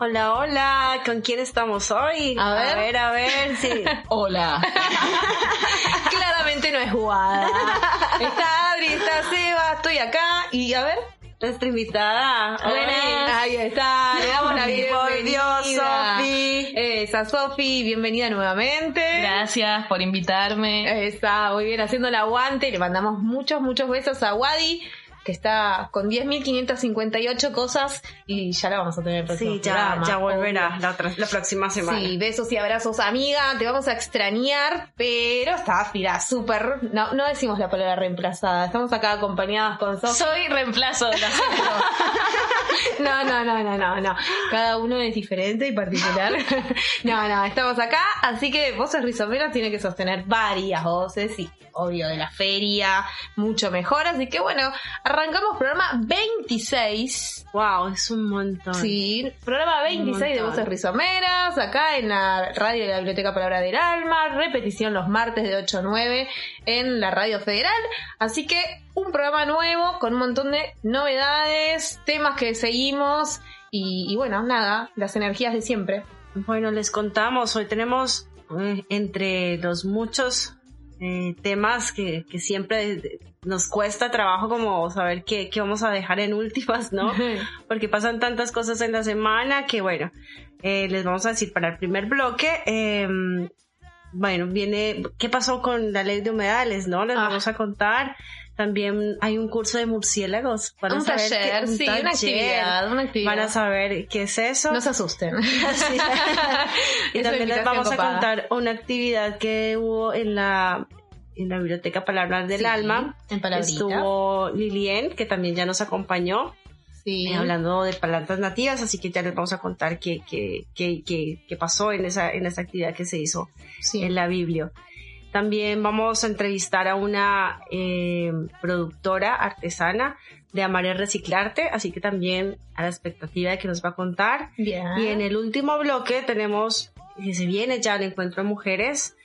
Hola, hola, ¿con quién estamos hoy? A ver. a ver, a ver, sí. Hola. Claramente no es jugada. Está Adri, está Seba, estoy acá y a ver. Nuestra invitada. Buenas. Ahí está, le damos la bienvenida. Dios, Sofi. Esa Sofi, bienvenida nuevamente. Gracias por invitarme. Está muy bien haciendo el aguante le mandamos muchos, muchos besos a Wadi, que está con 10.558 cosas y ya la vamos a tener el próximo Sí, ya, programa, ya volverá la, otra, la próxima semana. Sí, besos y abrazos, amiga. Te vamos a extrañar, pero está, mira, súper. No, no decimos la palabra reemplazada. Estamos acá acompañadas con. Soy reemplazo de la No, no, no, no, no, no. Cada uno es diferente y particular. No, no, estamos acá, así que Voces Rizomeras tiene que sostener varias voces y obvio de la feria, mucho mejor. Así que bueno, arrancamos programa 26. Wow, es un montón. Sí, programa 26 de. Voces Rizomeras, acá en la radio de la Biblioteca Palabra del Alma, repetición los martes de 8 a 9 en la Radio Federal. Así que un programa nuevo con un montón de novedades, temas que seguimos y, y bueno, nada, las energías de siempre. Bueno, les contamos, hoy tenemos eh, entre los muchos eh, temas que, que siempre nos cuesta trabajo como saber qué, qué vamos a dejar en últimas, ¿no? Porque pasan tantas cosas en la semana que bueno, eh, les vamos a decir para el primer bloque, eh, bueno, viene, ¿qué pasó con la ley de humedales, no? Les Ah. vamos a contar. También hay un curso de murciélagos. Van a un saber taller, un sí, una actividad, una actividad. Van a saber qué es eso. No se asusten. Sí. y también les vamos a contar una actividad que hubo en la en la biblioteca Palabras del Sí, Alma. en palabritas. Estuvo Lilien, que también ya nos acompañó, Sí. eh, hablando de plantas nativas, así que ya les vamos a contar qué, qué, qué, qué, qué pasó en esa, en esa actividad que se hizo Sí. en la Biblia. También vamos a entrevistar a una eh, productora artesana de Amar y Reciclarte, así que también a la expectativa de que nos va a contar. Bien. Y en el último bloque tenemos que se viene ya el encuentro de mujeres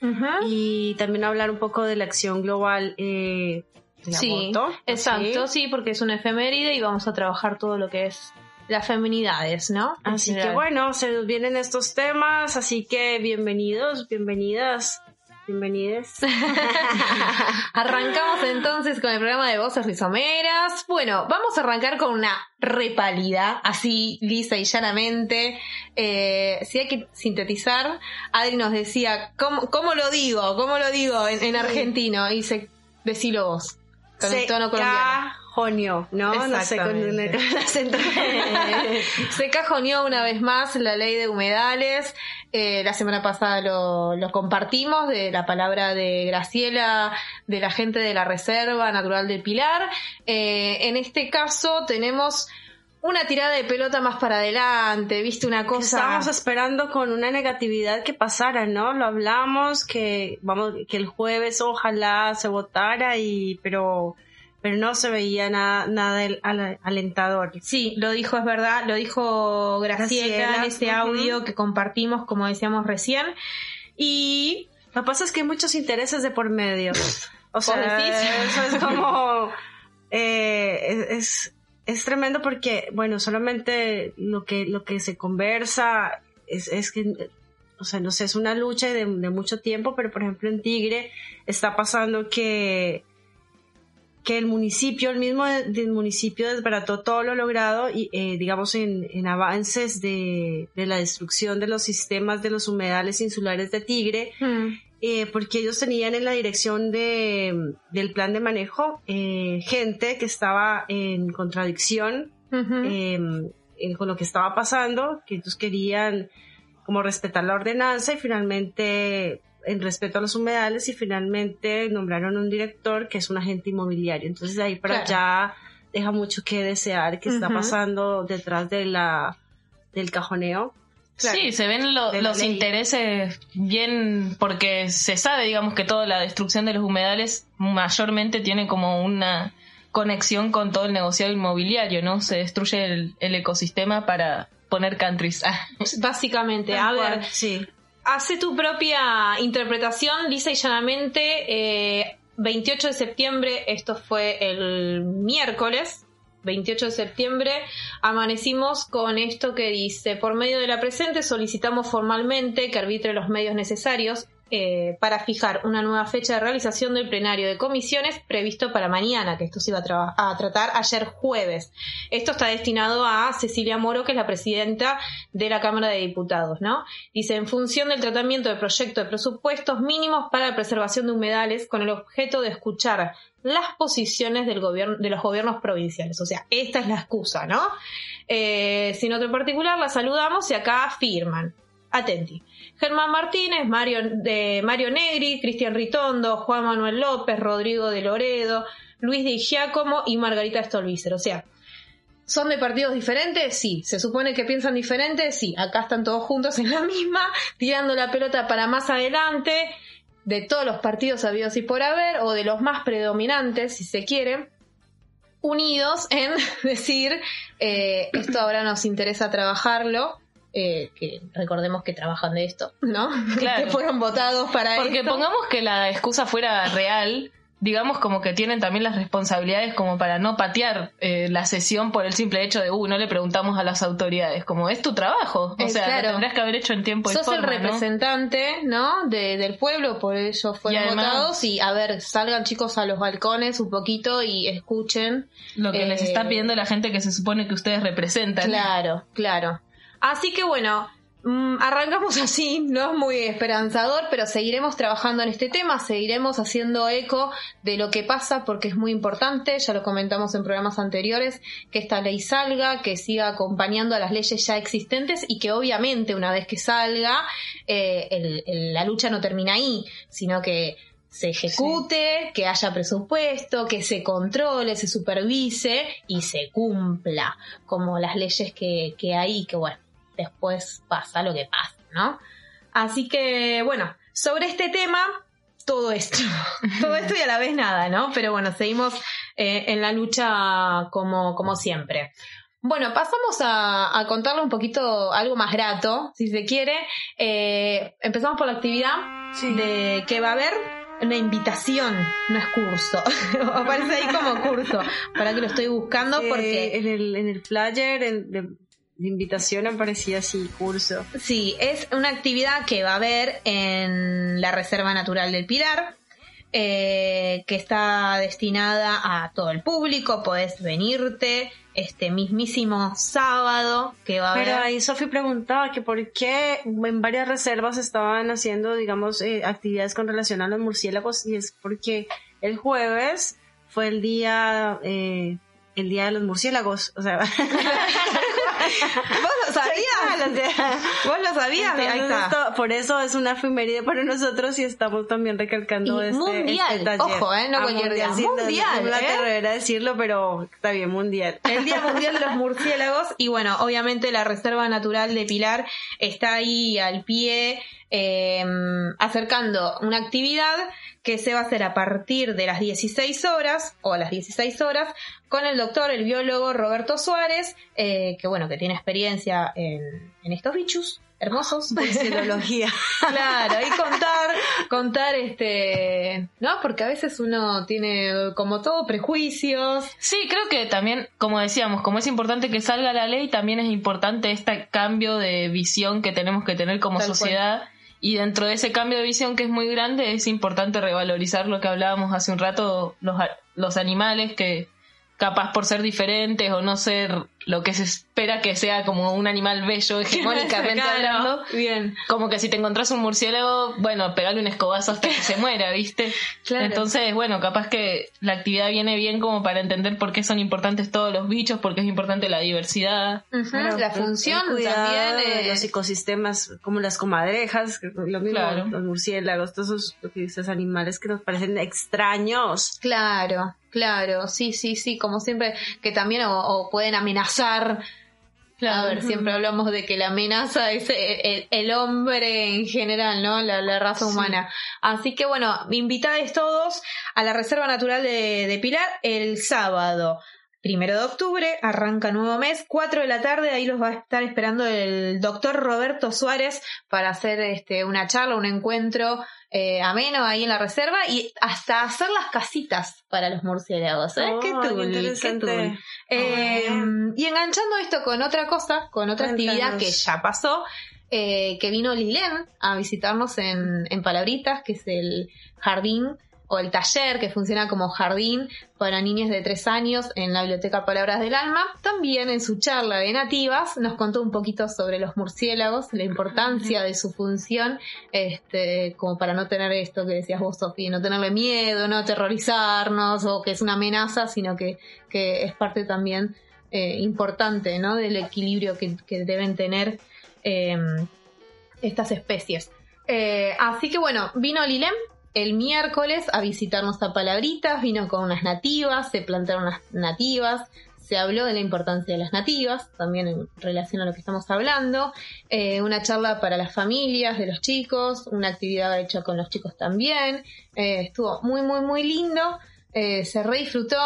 y también hablar un poco de la acción global eh, Sí, exacto, ¿sí? sí, porque es una efeméride y vamos a trabajar todo lo que es las feminidades, ¿no? En Así que bueno, se nos vienen estos temas, así que bienvenidos, bienvenidas, bienvenides. Arrancamos entonces con el programa de voces rizomeras. Bueno, vamos a arrancar con una repalida, así lisa y llanamente. Eh, si hay que sintetizar, Adri nos decía, ¿cómo, cómo lo digo? ¿Cómo lo digo en, en argentino? Y dice, decilo vos, con el tono colombiano. Cajonio, ¿no? No sé, con el acento. Se cajoneó una vez más la ley de humedales. Eh, la semana pasada lo, lo compartimos de la palabra de Graciela, de la gente de la Reserva Natural del Pilar. Eh, en este caso tenemos una tirada de pelota más para adelante, viste una cosa. Estábamos esperando con una negatividad que pasara, ¿no? Lo hablamos que vamos que el jueves ojalá se votara y pero pero no se veía nada nada al- alentador. Sí, lo dijo, es verdad, lo dijo Graciela, Graciela, en ese audio que compartimos, como decíamos recién. Y Lo que pasa es que hay muchos intereses de por medio. O sea, eso es como eh, es, es es tremendo porque bueno solamente lo que lo que se conversa es, es que o sea no sé es una lucha de, de mucho tiempo pero por ejemplo en Tigre está pasando que que el municipio, el mismo del municipio desbarató todo lo logrado y eh, digamos en, en avances de, de la destrucción de los sistemas de los humedales insulares de Tigre, hmm, eh, porque ellos tenían en la dirección de, del plan de manejo eh, gente que estaba en contradicción ujú. eh, con lo que estaba pasando, que ellos querían como respetar la ordenanza y finalmente en respeto a los humedales y finalmente nombraron un director que es un agente inmobiliario. Entonces de ahí para Claro. allá deja mucho que desear que está Ujú. pasando detrás de la del cajoneo. Sí, se ven lo- los ley. intereses bien, porque se sabe, digamos, que toda la destrucción de los humedales mayormente tiene como una conexión con todo el negociado inmobiliario, ¿no? Se destruye el, el ecosistema para poner countries. Ah, Básicamente, a ver, Sí. Hace tu propia interpretación, lisa y llanamente. eh, 28 de septiembre, esto fue el miércoles. 28 de septiembre, amanecimos con esto que dice, por medio de la presente solicitamos formalmente que arbitre los medios necesarios eh, para fijar una nueva fecha de realización del plenario de comisiones previsto para mañana, que esto se iba a, tratar ayer jueves. Esto está destinado a Cecilia Moro, que es la presidenta de la Cámara de Diputados, ¿no? Dice, en función del tratamiento del proyecto de presupuestos mínimos para la preservación de humedales con el objeto de escuchar las posiciones del gobierno, de los gobiernos provinciales. O sea, esta es la excusa, ¿no? Eh, sin otro particular, la saludamos y acá firman. Atenti. Germán Martínez, Mario, de Mario Negri, Cristian Ritondo, Juan Manuel López, Rodrigo de Loredo, Luis de Giacomo y Margarita Stolbizer. O sea, ¿Son de partidos diferentes? Sí. ¿Se supone que piensan diferentes? Sí. Acá están todos juntos en la misma, tirando la pelota para más adelante, de todos los partidos habidos y por haber, o de los más predominantes, si se quiere, unidos en decir, eh, esto ahora nos interesa trabajarlo. Eh, que recordemos que trabajan de esto, ¿no? Claro. que fueron votados para Porque esto. pongamos que la excusa fuera real, digamos como que tienen también las responsabilidades como para no patear eh, la sesión por el simple hecho de, uh, no le preguntamos a las autoridades, como es tu trabajo, o Eh, sea, claro. lo tendrás que haber hecho en tiempo y Sos el forma, ¿no? representante, ¿no? De- del pueblo, por ello fueron Y además- votados. Y a ver, salgan chicos a los balcones un poquito y escuchen. Lo que les Eh, está pidiendo la gente que se supone que ustedes representan. Claro, claro. Así que bueno, mm, arrancamos así, no es muy esperanzador, pero seguiremos trabajando en este tema, seguiremos haciendo eco de lo que pasa porque es muy importante, ya lo comentamos en programas anteriores, que esta ley salga, que siga acompañando a las leyes ya existentes y que obviamente una vez que salga, eh, el- el- la lucha no termina ahí, sino que se ejecute, que haya presupuesto, que se controle, se supervise y se cumpla, como las leyes que, que hay, que bueno, después pasa lo que pasa, ¿no? Así que, bueno, sobre este tema, todo esto, todo esto y a la vez nada, ¿no? Pero bueno, seguimos eh, en la lucha como, como siempre. Bueno, pasamos a, a contarle un poquito algo más grato, si se quiere. Eh, empezamos por la actividad de que va a haber una invitación, no es curso. Aparece ahí como curso. Para que lo estoy buscando Eh, porque en el, en el flyer en- de, de invitación aparecía así, curso. Sí, es una actividad que va a haber en la Reserva Natural del Pilar, eh, que está destinada a todo el público. Podés venirte este mismísimo sábado que va a Pero haber. ahí Sofi preguntaba que por qué en varias reservas estaban haciendo, digamos, eh, actividades con relación a los murciélagos y es porque el jueves fue el día, eh, el día de los murciélagos, o sea, ¿Vos lo sabías? ¿Vos lo sabías? Ahí entonces está. esto- por eso es una efeméride para nosotros y estamos también recalcando Y este, mundial, este taller. ojo, eh, no Ah, cualquier día, sí, no, mundial, no, me eh. carrera decirlo, pero está bien, mundial. el Día Mundial de los Murciélagos y bueno, obviamente la Reserva Natural de Pilar está ahí al pie eh, acercando una actividad que se va a hacer a partir de las 16 horas o a las 16 horas con el doctor, el biólogo Roberto Suárez, eh, que bueno, que tiene experiencia en, en estos bichos hermosos. Murciología. Claro, y contar, contar este, ¿no? Porque a veces uno tiene como todo prejuicios. Sí, creo que también, como decíamos, como es importante que salga la ley, también es importante este cambio de visión que tenemos que tener como Tal cual. Y dentro de ese cambio de visión que es muy grande, es importante revalorizar lo que hablábamos hace un rato, los, los animales que capaz por ser diferentes o no ser lo que se espera que sea como un animal bello hegemónicamente Claro, hablando. Bien. Como que si te encontrás un murciélago, bueno, pegarle un escobazo hasta que se muera, ¿viste? Claro. Entonces, bueno, capaz que la actividad viene bien como para entender por qué son importantes todos los bichos, porque es importante la diversidad. La función cuidado también de eh, los ecosistemas como las comadrejas, lo mismo, Claro. los murciélagos, todos esos, esos animales que nos parecen extraños. Claro, claro, sí, sí, sí, como siempre, que también o, o pueden amenazar A ver, siempre hablamos de que la amenaza es el, el hombre en general, ¿no? La, la raza humana. Así que bueno, invitades todos a la Reserva Natural de, de Pilar el sábado. Primero de octubre, arranca nuevo mes, 4 de la tarde, ahí los va a estar esperando el doctor Roberto Suárez para hacer este, una charla, un encuentro eh, ameno ahí en la reserva y hasta hacer las casitas para los murciélagos. ¿eh? Oh, qué qué tul, qué interesante. tul. Eh, y enganchando esto con otra cosa, con otra actividad que ya pasó, eh, que vino Lilén a visitarnos en, en Palabritas, que es el jardín o el taller que funciona como jardín para niños de tres años en la Biblioteca Palabras del Alma. También en su charla de nativas nos contó un poquito sobre los murciélagos, la importancia de su función, este, como para no tener esto que decías vos, Sofía, no tenerle miedo, no aterrorizarnos o que es una amenaza, sino que, que es parte también eh, importante ¿no? del equilibrio que, que deben tener eh, estas especies. Eh, así que bueno, vino Lilem el miércoles a visitarnos a Palabritas, vino con unas nativas, se plantaron unas nativas, se habló de la importancia de las nativas, también en relación a lo que estamos hablando, eh, una charla para las familias de los chicos, una actividad hecha con los chicos también, eh, estuvo muy, muy, muy lindo, eh, se re disfrutó,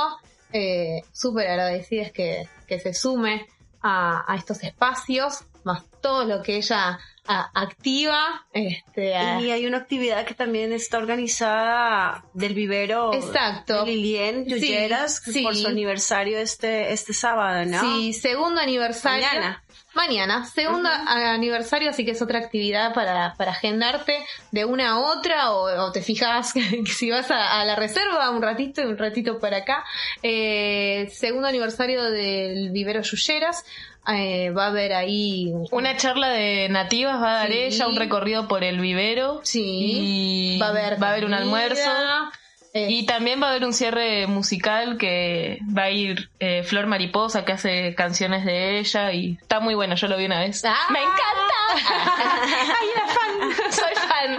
súper agradecidas que, que se sume a, a estos espacios, más todo lo que ella a- activa, este, a- Y hay una actividad que también está organizada del vivero Exacto. de Lilien Sí, Lluyeras sí. por su aniversario este, este sábado, ¿no? Sí, segundo aniversario. Mañana. Mañana, segundo aniversario, así que es otra actividad para, para agendarte de una a otra o, o te fijas que si vas a, a la reserva un ratito y un ratito para acá. Eh, segundo aniversario del vivero Yuyeras. eh, va a haber ahí Una charla de nativas va a dar Sí. ella, un recorrido por el vivero. Sí, Y va a haber, va a haber un almuerzo. Eh, Y también va a haber un cierre musical que va a ir eh, Flor Mariposa, que hace canciones de ella y está muy bueno, yo lo vi una vez. ¡Ah! ¡Me encanta! ¡Ay, era fan! ¡Soy fan!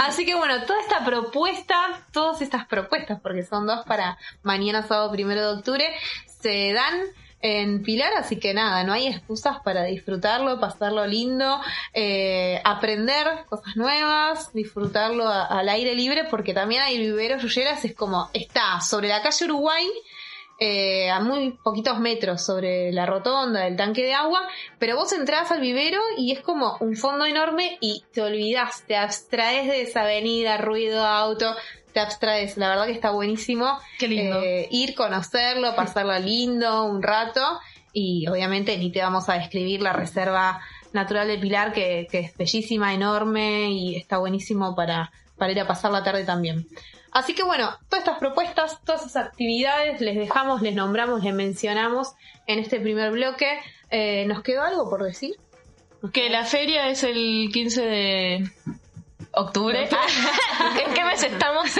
Así que bueno, toda esta propuesta, todas estas propuestas, porque son dos para mañana sábado primero de octubre, se dan en Pilar, así que nada, no hay excusas para disfrutarlo, pasarlo lindo, eh, aprender cosas nuevas, disfrutarlo al aire libre, porque también hay vivero Yuyeras, es como, está sobre la calle Uruguay, eh, a muy poquitos metros sobre la rotonda del tanque de agua, pero vos entrás al vivero y es como un fondo enorme y te olvidás, te abstraes de esa avenida, ruido, auto, te abstraes. La verdad que está buenísimo. Qué lindo. eh, ir, conocerlo, pasarlo lindo un rato y obviamente ni te vamos a describir la reserva natural de Pilar que, que es bellísima, enorme y está buenísimo para, para ir a pasar la tarde también. Así que bueno, todas estas propuestas, todas esas actividades, les dejamos, les nombramos, les mencionamos en este primer bloque. Eh, ¿Nos quedó algo por decir? Que la feria es el 15 de octubre. ¿En qué mes estamos?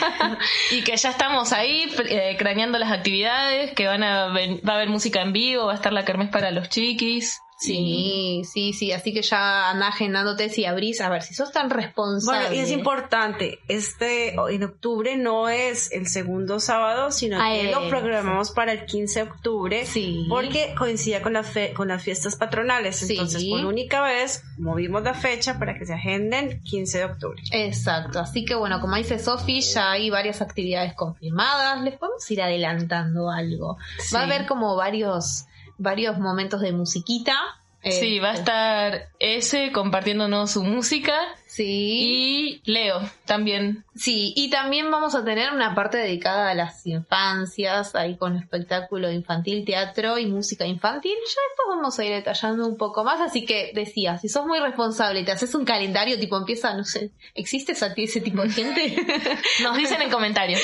y que ya estamos ahí eh, craneando las actividades, que van a va a haber música en vivo, va a estar la kermés para los chiquis. Sí, sí, sí. Así que ya anda agendándote si abrís. A ver, si sos tan responsable. Bueno, y es importante, este en octubre no es el segundo sábado, sino Ah, que lo programamos para el 15 de octubre, Sí. porque coincide con, la fe- con las fiestas patronales. Sí. Entonces, por única vez, movimos la fecha para que se agenden 15 de octubre. Exacto, así que bueno, como dice Sofi, ya hay varias actividades confirmadas, les podemos ir adelantando algo. Va a haber como varios, varios momentos de musiquita. eh, Sí, va a estar ese compartiéndonos su música Sí, y Leo también. sí, y también vamos a tener una parte dedicada a las infancias, ahí con espectáculo infantil, teatro y música infantil. Ya después vamos a ir detallando un poco más, así que decía, si sos muy responsable y te haces un calendario, tipo empieza, no sé, ¿existe esa- ese tipo de gente? Nos dicen en comentarios.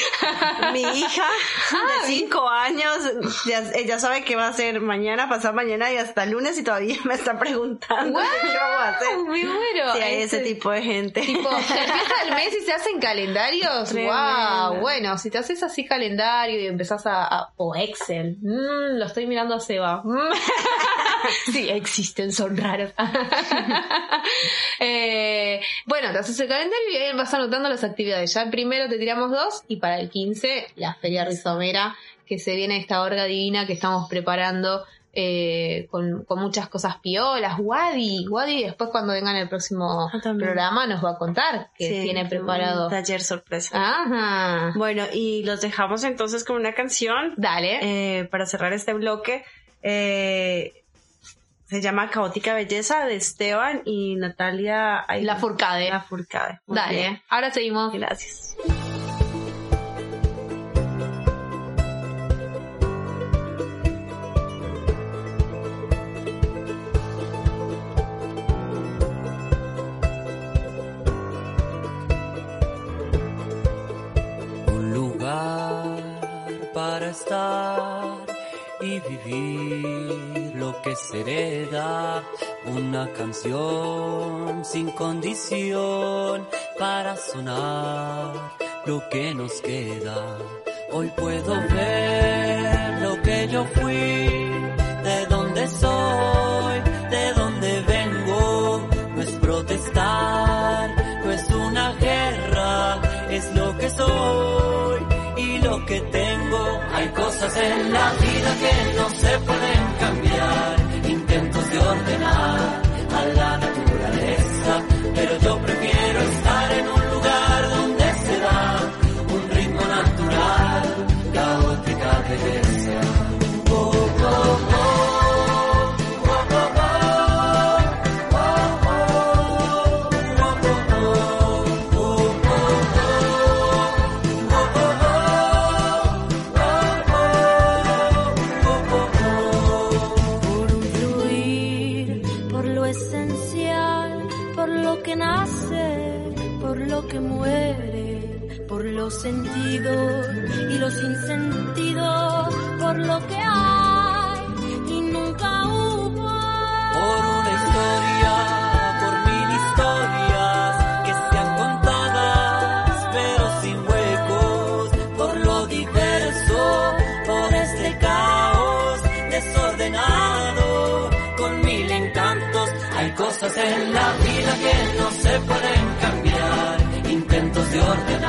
Mi hija Ah, de 5 años, ya, ella sabe que va a ser mañana, pasado mañana y hasta lunes y todavía me está preguntando qué vamos a hacer. Muy bueno. Si hay ese Este- tipo de gente. Tipo, empieza el mes y se hacen calendarios. Wow, bueno, si te haces así calendario y empezás a. a- o Excel. Mm, lo estoy mirando a Seba. Mm. sí, existen, son raros. Eh, bueno, te haces el calendario y ahí vas anotando las actividades. Ya el primero te tiramos dos y para el 15 la Feria Rizomera que se viene esta orga divina que estamos preparando eh, con, con muchas cosas piolas. Wadi, Wadi después cuando venga en el próximo Ah, también. programa nos va a contar que Sí, tiene un preparado. taller sorpresa. Ajá. Bueno, y los dejamos entonces con una canción Dale. eh, para cerrar este bloque. Eh, se llama Caótica Belleza de Esteban y Natalia ay, La Furcade. La Furcade. Dale. bien. Ahora seguimos. Gracias. Y vivir lo que se hereda, una canción sin condición para sonar lo que nos queda. Hoy puedo ver lo que yo fui, de dónde soy, de dónde vengo, no es protestar, no es una guerra, es lo que soy Hay cosas en la vida que no se pueden cambiar, intentos de ordenar cosas en la vida que no se pueden cambiar, intentos de ordenar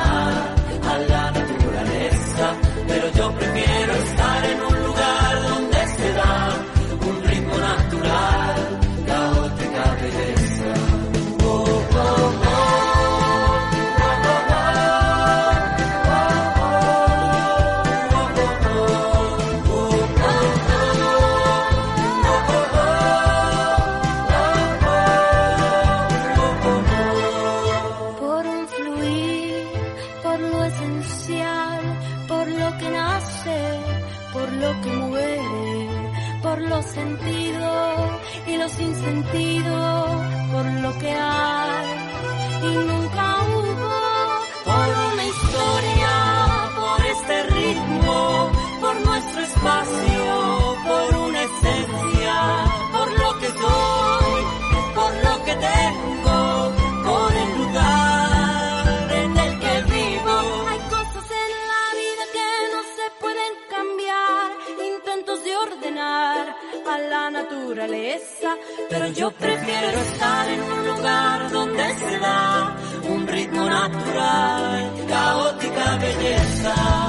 fiesta.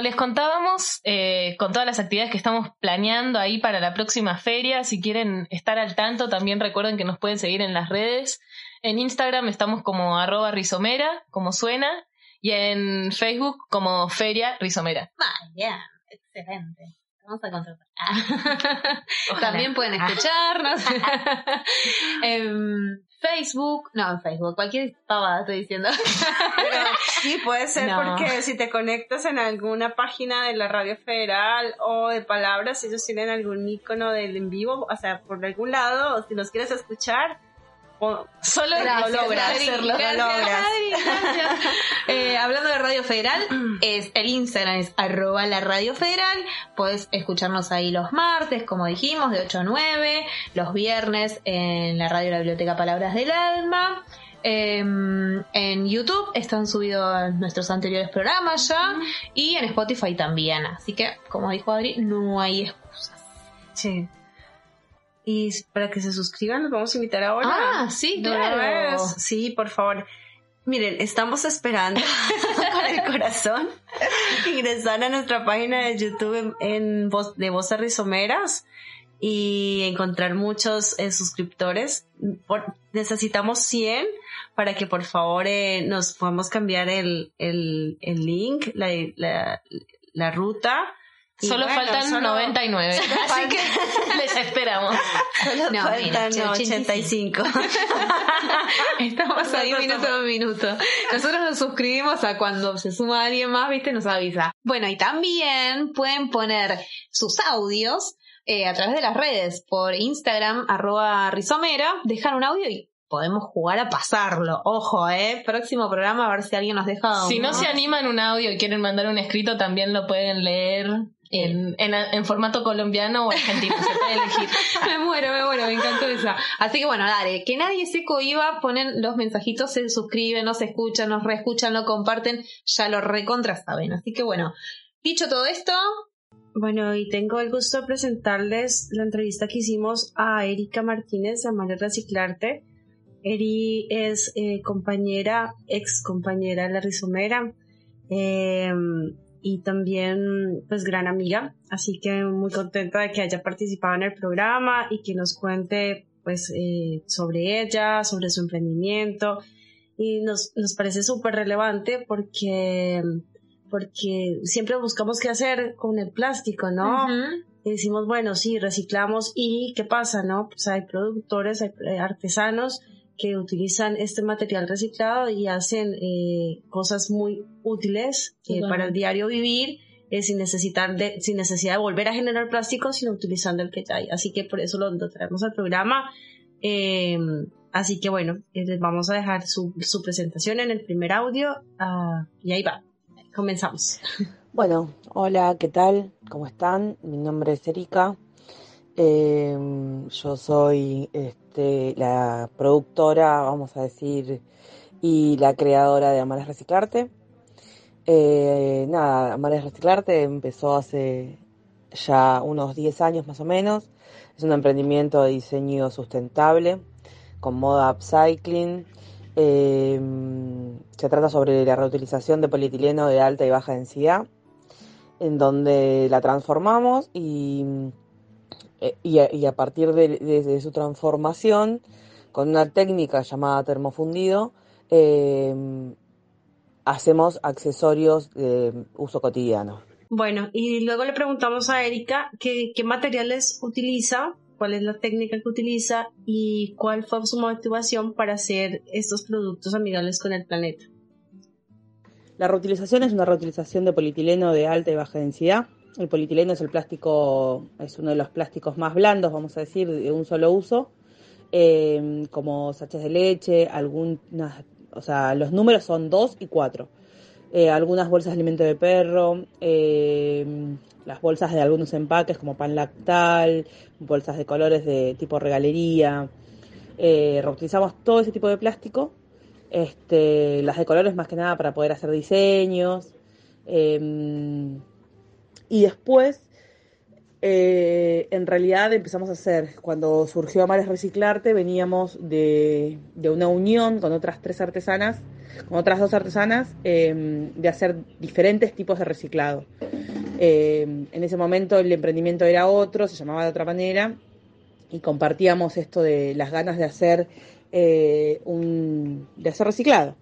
Les contábamos, eh, con todas las actividades que estamos planeando ahí para la próxima feria, si quieren estar al tanto, también recuerden que nos pueden seguir en las redes. En Instagram estamos como arroba rizomera, como suena, y en Facebook como feria rizomera. Vaya, excelente. Vamos a contratar. También pueden escucharnos. en Facebook, no, en Facebook, cualquier pavada estoy diciendo. Pero sí, puede ser No. porque si te conectas en alguna página de la Radio Federal o de Palabras, ellos tienen algún icono del en vivo, o sea, por algún lado, si nos quieres escuchar, Solo Gracias, lo logras Adri, hacerlo. gracias. Adri, gracias. Eh, hablando de Radio Federal, es el Instagram es arroba la Radio Federal. Puedes escucharnos ahí los martes, como dijimos, de 8 a 9. Los viernes en la radio de la Biblioteca Palabras del Alma. Em, en YouTube están subidos nuestros anteriores programas ya. Y en Spotify también. Así que, como dijo Adri, no hay excusas. Sí. Y para que se suscriban, los vamos a invitar ahora. Ah, sí, claro. vez. Sí, por favor. Miren, estamos esperando con el corazón ingresar a nuestra página de YouTube en, en voz, de Voces Rizomeras y encontrar muchos eh, suscriptores. Por- necesitamos 100 para que por favor eh, nos podamos cambiar el, el, el link, la, la, la ruta. Solo bueno, faltan solo- 99. Así que les esperamos. Solo No, faltan mira, 85. Estamos ahí minuto a minuto. Nosotros nos suscribimos a cuando se suma alguien más, viste, nos avisa. Bueno, y también pueden poner sus audios eh, a través de las redes, por Instagram, arroba rizomera, dejan un audio y podemos jugar a pasarlo. Ojo, eh. Próximo programa, a ver si alguien nos deja. Si no uno. se animan un audio y quieren mandar un escrito, también lo pueden leer en, en, en formato colombiano o argentino. Se puede elegir. me muero, me muero, me encantó esa. Así que bueno, dale, que nadie se cohiba, ponen los mensajitos, se suscriben, nos escuchan, nos reescuchan, lo comparten, ya lo recontra saben. Así que bueno, dicho todo esto, Bueno, y tengo el gusto de presentarles la entrevista que hicimos a Erika Martínez de Amar Reciclarte. Eri es eh, compañera, ex compañera de la Rizomera eh, y también pues gran amiga, así que muy contenta de que haya participado en el programa y que nos cuente pues eh, sobre ella, sobre su emprendimiento y nos, nos parece súper relevante porque porque siempre buscamos qué hacer con el plástico, ¿no? ujú, Y decimos, bueno, sí, reciclamos y ¿qué pasa, no? Pues hay productores, hay eh, artesanos que utilizan este material reciclado y hacen eh, cosas muy útiles eh, para el diario vivir eh, sin necesitar de, sin necesidad de volver a generar plástico, sino utilizando el que ya hay. Así que por eso lo, lo traemos al programa. Eh, así que bueno, eh, les vamos a dejar su, su presentación en el primer audio ah, y ahí va. Comenzamos. Bueno, hola, ¿qué tal? ¿Cómo están? Mi nombre es Erika. Eh, yo soy este, la productora, vamos a decir, y la creadora de Amares Reciclarte. Eh, nada, Amares Reciclarte empezó hace ya unos 10 años más o menos. Es un emprendimiento de diseño sustentable con moda upcycling. Eh, se trata sobre la reutilización de polietileno de alta y baja densidad, en donde la transformamos y, eh, y, a, y a partir de, de- de su transformación, con una técnica llamada termofundido, eh, hacemos accesorios de uso cotidiano. Bueno, y luego le preguntamos a Erika qué, qué materiales utiliza, cuál es la técnica que utiliza y cuál fue su motivación para hacer estos productos amigables con el planeta. La reutilización es una reutilización de polietileno de alta y baja densidad. El polietileno es el plástico, es uno de los plásticos más blandos, vamos a decir, de un solo uso, eh, como sachets de leche, algunas, o sea, los números son 2 y 4. algunas bolsas de alimento de perro, eh, las bolsas de algunos empaques como pan lactal, bolsas de colores de tipo regalería. Eh, reutilizamos todo ese tipo de plástico este, las de colores más que nada para poder hacer diseños. eh, y después, eh, en realidad empezamos a hacer, cuando surgió Amares Reciclarte, veníamos de, de una unión con otras tres artesanas, con otras dos artesanas, eh, de hacer diferentes tipos de reciclado. Eh, en ese momento el emprendimiento era otro, se llamaba de otra manera, y compartíamos esto de las ganas de hacer eh, un, de hacer reciclado.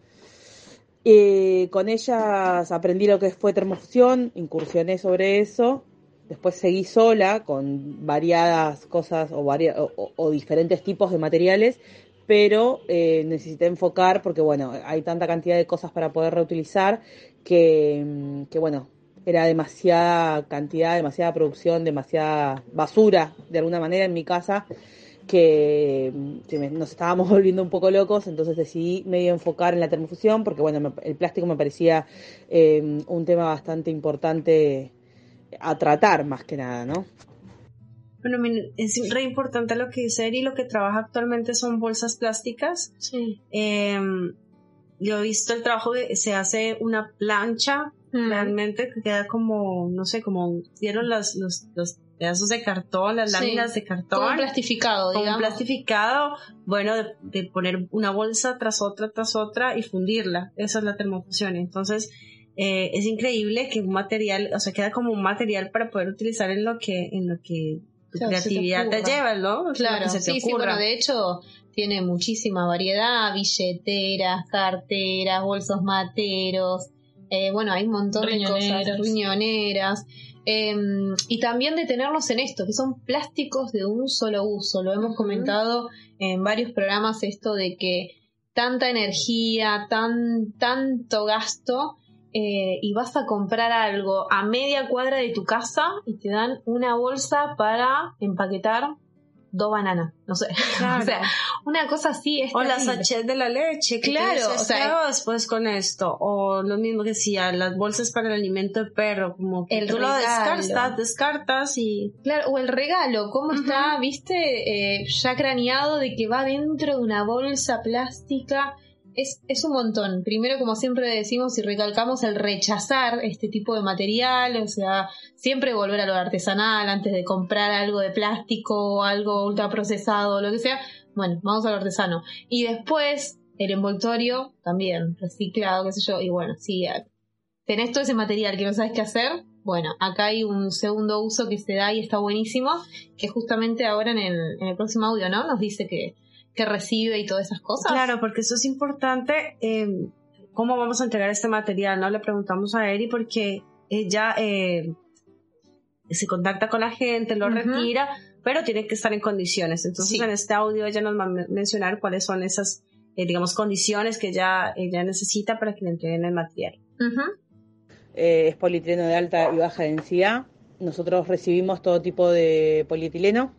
Eh, con ellas aprendí lo que fue termofusión, incursioné sobre eso. Después seguí sola con variadas cosas o, diferentes tipos de materiales, pero eh, necesité enfocar porque, bueno, hay tanta cantidad de cosas para poder reutilizar que, mm, que bueno, era demasiada cantidad, demasiada producción, demasiada basura, de alguna manera, en mi casa, que, nos estábamos volviendo un poco locos, entonces decidí medio enfocar en la termofusión, porque bueno, el plástico me parecía eh, un tema bastante importante a tratar más que nada, ¿no? Bueno, es re importante lo que dice Eri, lo que trabaja actualmente son bolsas plásticas. Sí. Em, yo he visto el trabajo que se hace una plancha realmente que queda como, no sé, como dieron los, los, los pedazos de cartón, las láminas de cartón. Como plastificado, como digamos. plastificado, bueno, de, poner una bolsa tras otra, tras otra y fundirla. Esa es la termofusión. Entonces, eh, es increíble que un material, o sea, queda como un material para poder utilizar en lo que, en lo que tu creatividad te, lleva, ¿no? Claro, sí, sí, bueno, de hecho, tiene muchísima variedad, billeteras, carteras, bolsos materos, eh, bueno, hay un montón de cosas, riñoneras. Em, y también detenernos en esto, que son plásticos de un solo uso. Lo hemos comentado en varios programas esto de que tanta energía, tan, tanto gasto, eh, y vas a comprar algo a media cuadra de tu casa y te dan una bolsa para empaquetar dos bananas, no sé. o sea, una cosa así es O las sachets de la leche, claro. o sea, después con esto. O lo mismo que decía, las bolsas para el alimento de perro, como que el tú lo descartas, descartas y... Claro, o el regalo, cómo está, viste, eh, ya craneado de que va dentro de una bolsa plástica es, es un montón. Primero, como siempre decimos y recalcamos, el rechazar este tipo de material, o sea, siempre volver a lo artesanal antes de comprar algo de plástico algo ultraprocesado lo que sea. Bueno, vamos a lo artesano. Y después, el envoltorio también, reciclado, qué sé yo. Y bueno, si tenés todo ese material que no sabes qué hacer, bueno, acá hay un segundo uso que se da y está buenísimo, que justamente ahora en el, en el próximo audio, ¿no? Nos dice que que recibe y todas esas cosas. Claro, porque eso es importante. Eh, ¿Cómo vamos a entregar este material? No le preguntamos a Eri porque ella eh, se contacta con la gente, lo retira, pero tiene que estar en condiciones. Entonces, en este audio ella nos va a mencionar cuáles son esas, eh, digamos, condiciones que ella, ella necesita para que le entreguen el material. es polietileno de alta y baja densidad. Nosotros recibimos todo tipo de polietileno.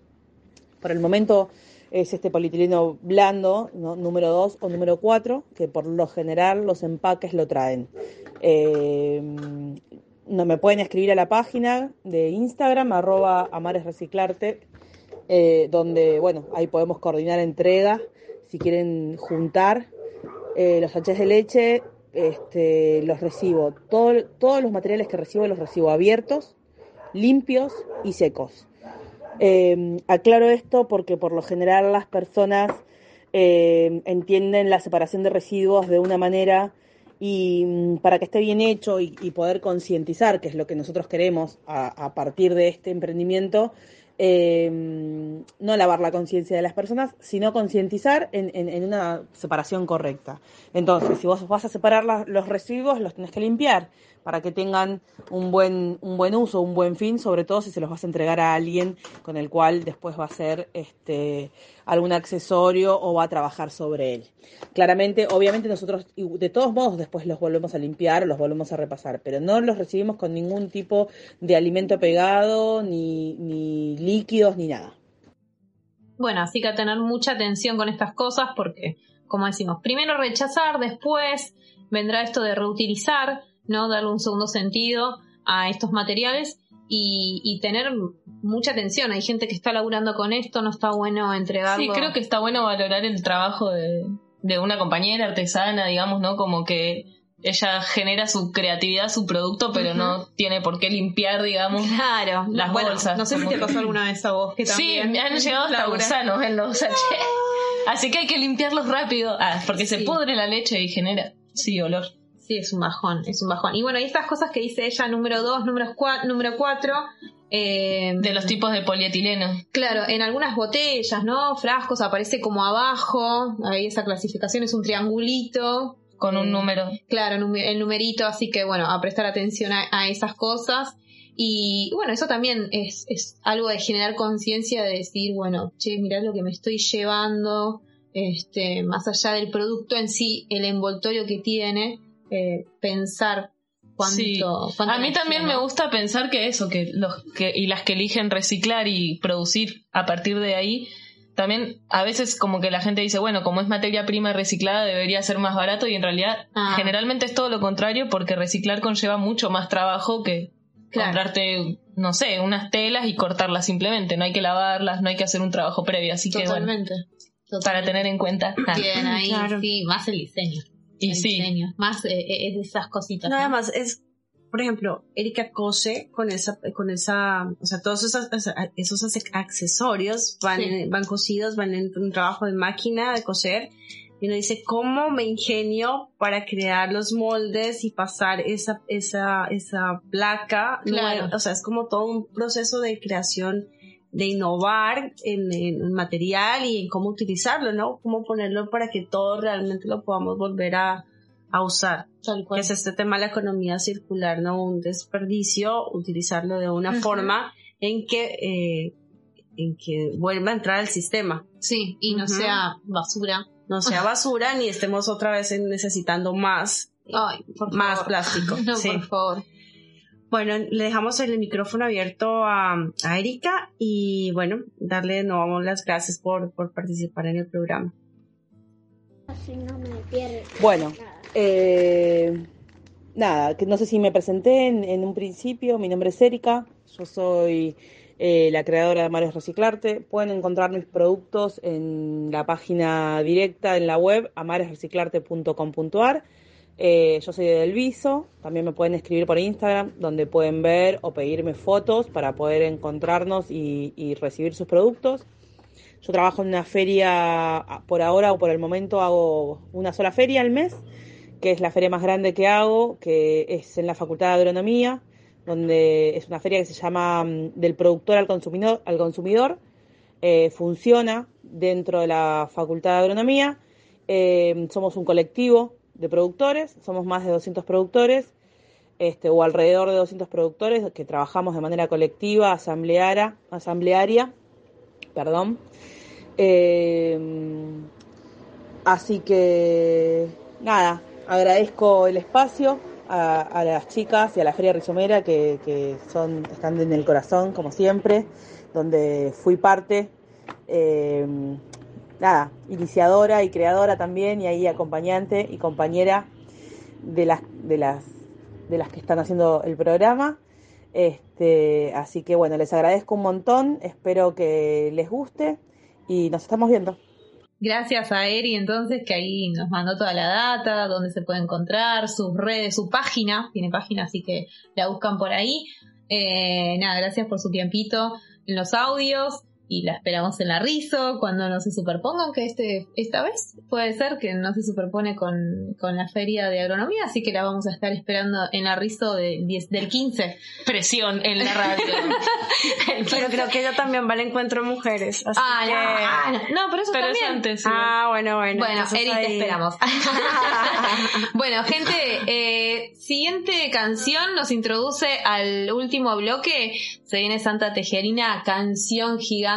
Por el momento es este polietileno blando, número 2 o número 4, que por lo general los empaques lo traen. Eh, no me pueden escribir a la página de Instagram, arroba amaresreciclarte, eh, donde, bueno, ahí podemos coordinar entregas, si quieren juntar eh, los sachets de leche, este, los recibo, todos los materiales que recibo los recibo abiertos, limpios y secos. Eh, aclaro esto porque por lo general las personas eh, entienden la separación de residuos de una manera y mm, para que esté bien hecho y, poder concientizar, que es lo que nosotros queremos a, partir de este emprendimiento, eh, no lavar la conciencia de las personas, sino concientizar en, una separación correcta. Entonces, si vos vas a separar los residuos, los tenés que limpiar para que tengan un buen, un buen uso, un buen fin, sobre todo si se los vas a entregar a alguien con el cual después va a ser este, algún accesorio o va a trabajar sobre él. Claramente, obviamente nosotros de todos modos después los volvemos a limpiar, los volvemos a repasar, pero no los recibimos con ningún tipo de alimento pegado, ni, ni líquidos, ni nada. Bueno, así que a tener mucha atención con estas cosas porque, como decimos, primero rechazar, después vendrá esto de reutilizar ¿no? Darle un segundo sentido a estos materiales y, tener mucha atención. Hay gente que está laburando con esto, no está bueno entregarlo. Sí, creo que está bueno valorar el trabajo de, una compañera artesana, digamos, ¿no? Como que ella genera su creatividad, su producto, pero no tiene por qué limpiar, digamos, claro. las bolsas. No sé si te pasó alguna vez a vos que también. Sí, han llegado hasta gusanos en los sachets. Así que hay que limpiarlos rápido. Ah, porque se pudre la leche y genera, sí, olor. Sí, es un bajón, es un bajón. Y bueno, y estas cosas que dice ella, número 2, número 4, número cuatro, eh, de los tipos de polietileno. Claro, en algunas botellas, ¿no? Frascos aparece como abajo, ahí esa clasificación es un triangulito, Con un Eh, número. Claro, el numerito, así que bueno, a prestar atención a, a esas cosas. Y bueno, eso también es, es algo de generar conciencia de decir, bueno, che, mirá lo que me estoy llevando, este, más allá del producto en sí, el envoltorio que tiene, eh, pensar cuánto, Sí. A mí también me gusta pensar que eso, que los que y las que eligen reciclar y producir a partir de ahí, también a veces como que la gente dice, bueno, como es materia prima reciclada debería ser más barato y en realidad Ah. generalmente es todo lo contrario porque reciclar conlleva mucho más trabajo que Claro. comprarte, no sé, unas telas y cortarlas simplemente, no hay que lavarlas, no hay que hacer un trabajo previo, así que bueno, Totalmente. para tener en cuenta. Ah. Bien ahí, Claro. sí, más el diseño. Y sí. diseño, más eh, eh, es esas cositas. Nada ¿no? más es, por ejemplo, Erika cose con esa, con esa, o sea, todos esos, esos accesorios van, Sí. van cosidos, van en un trabajo de máquina de coser. Y uno dice, ¿cómo me ingenio para crear los moldes y pasar esa, esa, esa placa? Claro. nueva? O sea, es como todo un proceso de creación, de innovar en, en material y en cómo utilizarlo, ¿no? Cómo ponerlo para que todo realmente lo podamos volver a, a usar Tal que cual. es este tema de la economía circular, ¿no? Un desperdicio, utilizarlo de una forma en que, eh, en que vuelva a entrar al sistema. Sí, y no sea basura. No sea basura ni estemos otra vez necesitando más, Ay, por más favor. plástico. No, Sí. por favor. Bueno, le dejamos el micrófono abierto a, a Erika y bueno, darle de nuevo las gracias por, por participar en el programa. Así no me pierdo. Bueno, nada. eh, nada, que no sé si me presenté en, en un principio, mi nombre es Erika, yo soy eh, la creadora de Mares Reciclarte. Pueden encontrar mis productos en la página directa en la web amaresreciclarte.com.ar. Eh, yo soy de Delviso, también me pueden escribir por Instagram, donde pueden ver o pedirme fotos para poder encontrarnos y, recibir sus productos. Yo trabajo en una feria, por ahora o por el momento hago una sola feria al mes, que es la feria más grande que hago, que es en la Facultad de Agronomía, donde es una feria que se llama mm, del productor al consumidor, al consumidor. Eh, funciona dentro de la Facultad de Agronomía. Eh, somos un colectivo de productores, somos más de 200 productores, este, o alrededor de 200 productores que trabajamos de manera colectiva, asamblearia, asamblearia perdón. Eh, así que, nada, agradezco el espacio a, a las chicas y a la Feria Rizomera que, que son, están en el corazón, como siempre, donde fui parte, eh, nada, iniciadora y creadora también, y ahí acompañante y compañera de las, de las, de las que están haciendo el programa. Este, así que bueno, les agradezco un montón, espero que les guste y nos estamos viendo. Gracias a Eri entonces que ahí nos mandó toda la data, dónde se puede encontrar, sus redes, su página, tiene página así que la buscan por ahí. Eh, nada, gracias por su tiempito en los audios y la esperamos en la Rizo cuando no se superpongan, que este esta vez puede ser que no se superpone con, con la feria de agronomía, así que la vamos a estar esperando en la Rizo de 10 del 15. Presión en la radio. Pero creo que ella también va al encuentro de mujeres. así Ah, que- no, ah, no, no, pero eso Pero es también. antes. sí. Ah, bueno, bueno. Bueno, Eri, te esperamos. bueno, gente, eh, siguiente canción nos introduce al último bloque. Se viene Santa Tejerina, canción gigante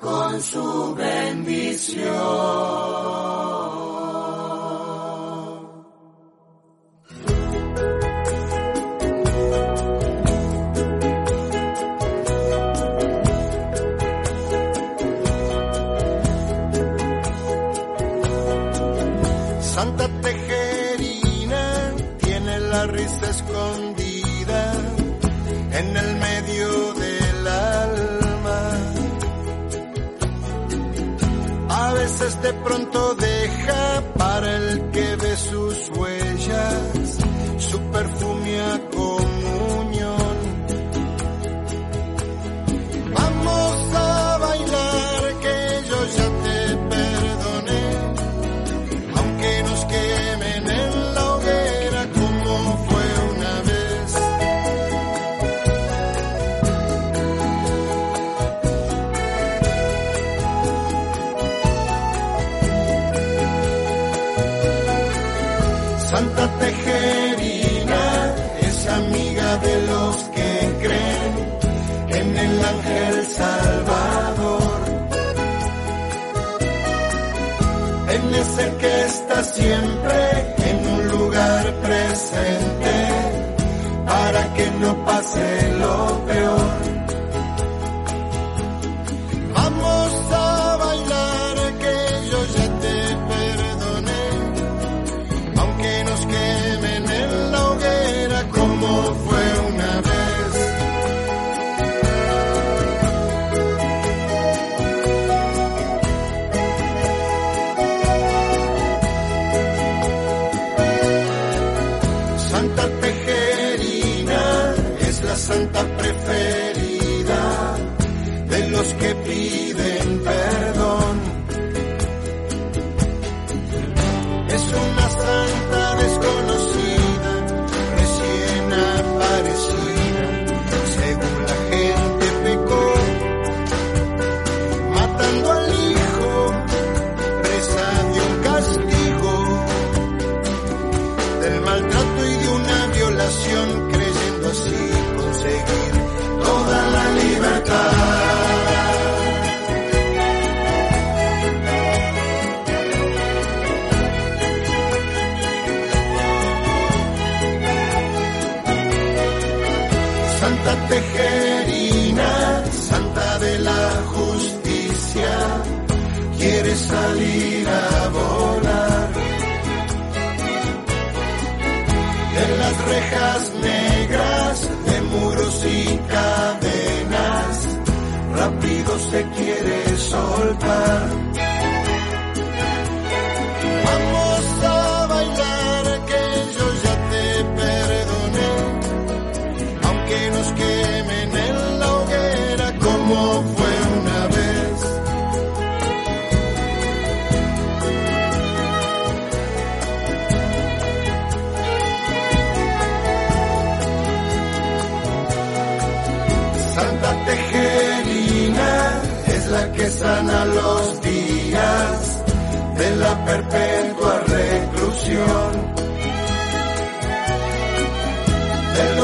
con su bendición. De pronto deja para el siempre en un lugar presente, para que no pase lo peor.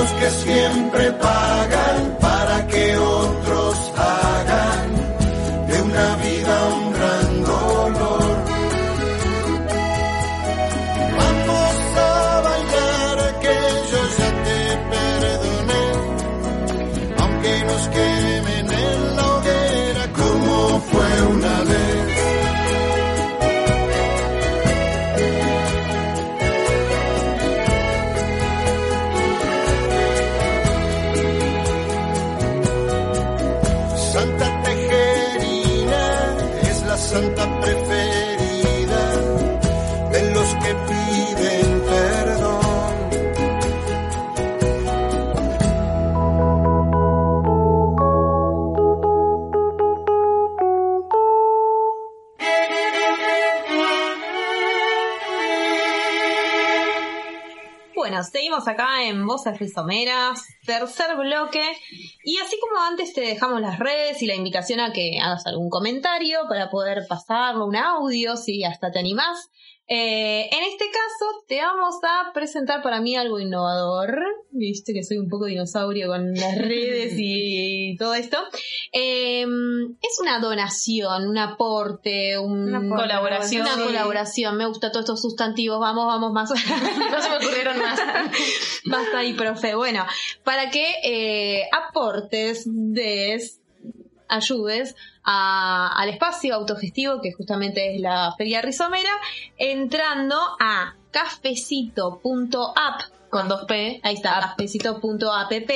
Los que siempre pagan Voces Rizomeras, tercer bloque. Y así como antes te dejamos las redes y la invitación a que hagas algún comentario para poder pasarlo, un audio, si hasta te animás. Eh, en este caso te vamos a presentar para mí algo innovador. Viste que soy un poco dinosaurio con las redes y todo esto. Eh, es una donación, un aporte, un- Una colaboración. Una Sí. colaboración. Me gusta todos estos sustantivos. Vamos, vamos más. No se me ocurrieron más. Basta ahí, profe. Bueno, para que eh, aportes, des, ayudes a- al espacio autogestivo que justamente es la Feria Rizomera, entrando a cafecito.app Con dos P. Ahí está, cafecito.app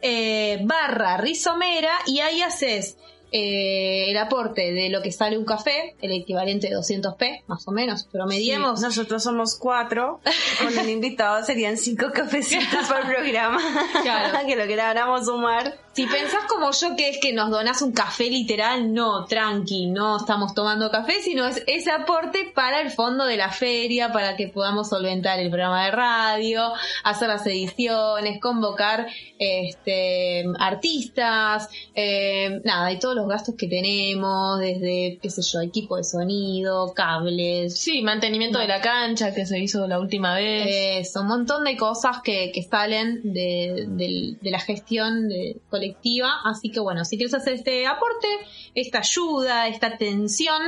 eh, barra rizomera y ahí haces eh, el aporte de lo que sale un café, el equivalente de 200p, más o menos, promediemos. Sí, nosotros somos cuatro, con el invitado serían cinco cafecitos por programa. Claro. que lo queramos sumar. Si pensás como yo que es que nos donás un café literal, no, tranqui, no estamos tomando café, sino es ese aporte para el fondo de la feria, para que podamos solventar el programa de radio, hacer las ediciones, convocar este artistas, eh, nada, y todos los los gastos que tenemos, desde, qué sé yo, equipo de sonido, cables, Sí, mantenimiento de la cancha que se hizo la última vez. eso, un montón de cosas que, que salen de, de la gestión de- colectiva. Así que bueno, si quieres hacer este aporte, esta ayuda, esta atención,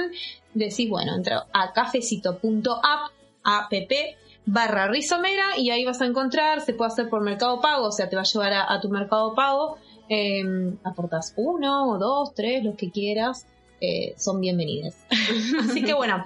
decís, bueno, entra a cafecito.app, app, barra rizomera y ahí vas a encontrar, se puede hacer por mercado pago, o sea, te va a llevar a, a tu mercado pago. Eh, aportas uno o dos, tres, los que quieras, eh, son bienvenidas. Así que bueno,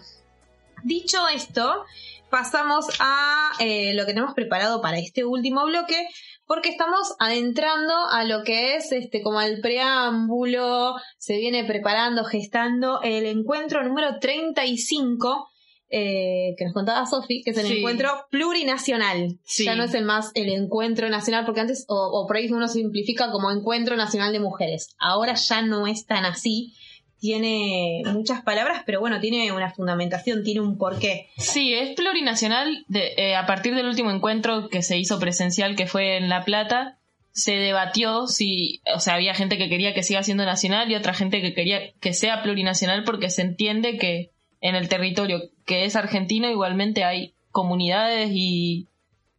dicho esto, pasamos a eh, lo que tenemos preparado para este último bloque, porque estamos adentrando a lo que es este como el preámbulo, se viene preparando, gestando el encuentro número 35 eh, que nos contaba Sofi, que es el Sí. encuentro plurinacional. Sí. Ya no es el más el encuentro nacional, porque antes, o, o por ahí uno simplifica como encuentro nacional de mujeres. Ahora ya no es tan así. Tiene muchas palabras, pero bueno, tiene una fundamentación, tiene un porqué. Sí, es plurinacional. De, eh, a partir del último encuentro que se hizo presencial, que fue en La Plata, se debatió si, o sea, había gente que quería que siga siendo nacional y otra gente que quería que sea plurinacional porque se entiende que en el territorio que es argentino igualmente hay comunidades y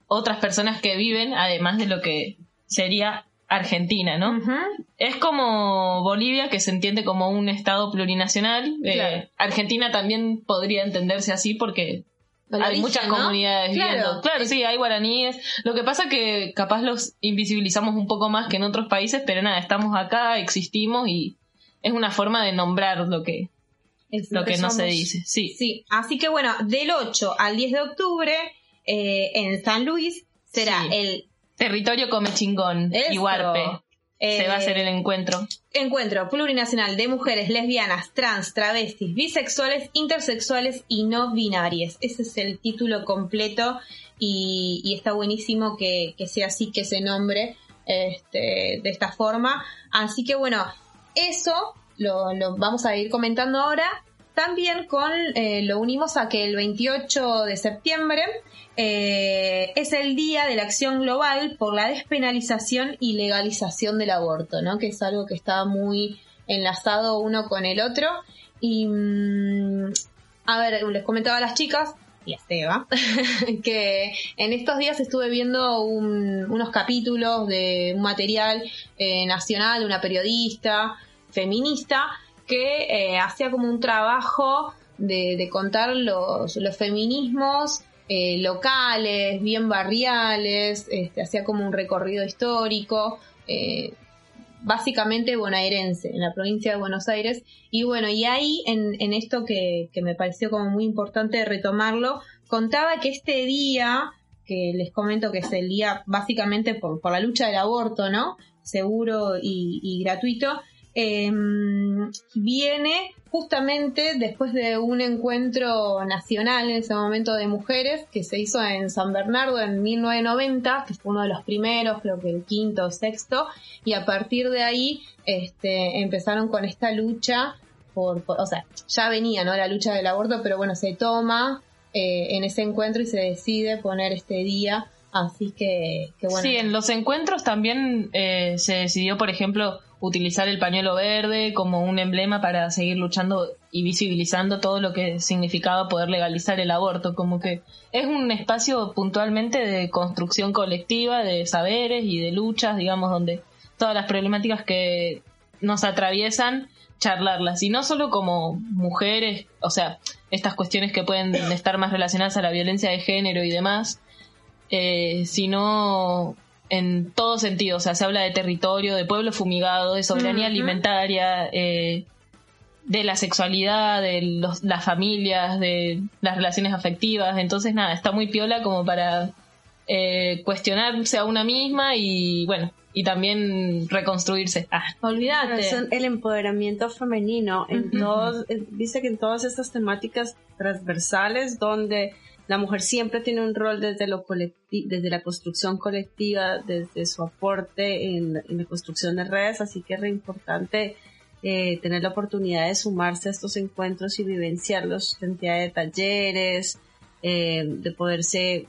otras personas que viven, además de lo que sería Argentina, ¿no? Es como Bolivia, que se entiende como un estado plurinacional. Eh. Argentina también podría entenderse así porque hay origen, muchas ¿no? comunidades Claro. viviendo. Claro, sí, hay guaraníes. Lo que pasa que capaz los invisibilizamos un poco más que en otros países, pero nada, estamos acá, existimos y es una forma de nombrar lo que, Es lo que no se dice. Sí. Sí, así que bueno, del 8 al 10 de octubre eh, en San Luis será Sí. el Territorio come chingón y Eso. Huarpe. se eh, va a hacer el encuentro. encuentro plurinacional de mujeres lesbianas, trans, travestis, bisexuales, intersexuales y no binarias. Ese es el título completo y, y está buenísimo que, que sea así, que se nombre este, de esta forma. Así que bueno, eso lo, vamos a ir comentando ahora. También con eh, lo unimos a que el 28 de septiembre eh, es el día de la acción global por la despenalización y legalización del aborto, ¿no? Que es algo que está muy enlazado uno con el otro. Y mm, a ver, les comentaba a las chicas y a Esteba que en estos días estuve viendo un- unos capítulos de un material eh, nacional de una periodista feminista que eh, hacía como un trabajo de, contar los, feminismos eh, locales, bien barriales, este, hacía como un recorrido histórico, eh, básicamente bonaerense, en la provincia de Buenos Aires. Y bueno, y ahí en, en esto que, que me pareció como muy importante retomarlo, contaba que este día, que les comento que es el día básicamente por, por la lucha del aborto, ¿no? Seguro y gratuito, eh, viene justamente después de un encuentro nacional en ese momento de mujeres que se hizo en San Bernardo en 1990, que fue uno de los primeros, creo que el quinto o sexto, y a partir de ahí este, empezaron con esta lucha por, o sea, ya venía, ¿no? La lucha del aborto, pero bueno, se toma eh, en ese encuentro y se decide poner este día, así que, que bueno. Sí, en los encuentros también eh, se decidió, por ejemplo, utilizar el pañuelo verde como un emblema para seguir luchando y visibilizando todo lo que significaba poder legalizar el aborto. Como que es un espacio puntualmente de construcción colectiva, de saberes y de luchas, digamos, donde todas las problemáticas que nos atraviesan, charlarlas. Y no solo como mujeres, o sea, estas cuestiones que pueden estar más relacionadas a la violencia de género y demás, eh, sino en todo sentido. O sea, se habla de territorio, de pueblo fumigado, de soberanía alimentaria, eh, de la sexualidad, de los- las familias, de las relaciones afectivas. Entonces, nada, está muy piola como para eh, cuestionarse a una misma y, bueno, y también reconstruirse. Ah, Olvídate. Son el empoderamiento femenino en Ujú. todos, eh, dice que en todas estas temáticas transversales donde la mujer siempre tiene un rol desde lo desde la construcción colectiva, desde su aporte en, en la construcción de redes, así que es re importante eh, tener la oportunidad de sumarse a estos encuentros y vivenciarlos, cantidad de talleres, eh, de poderse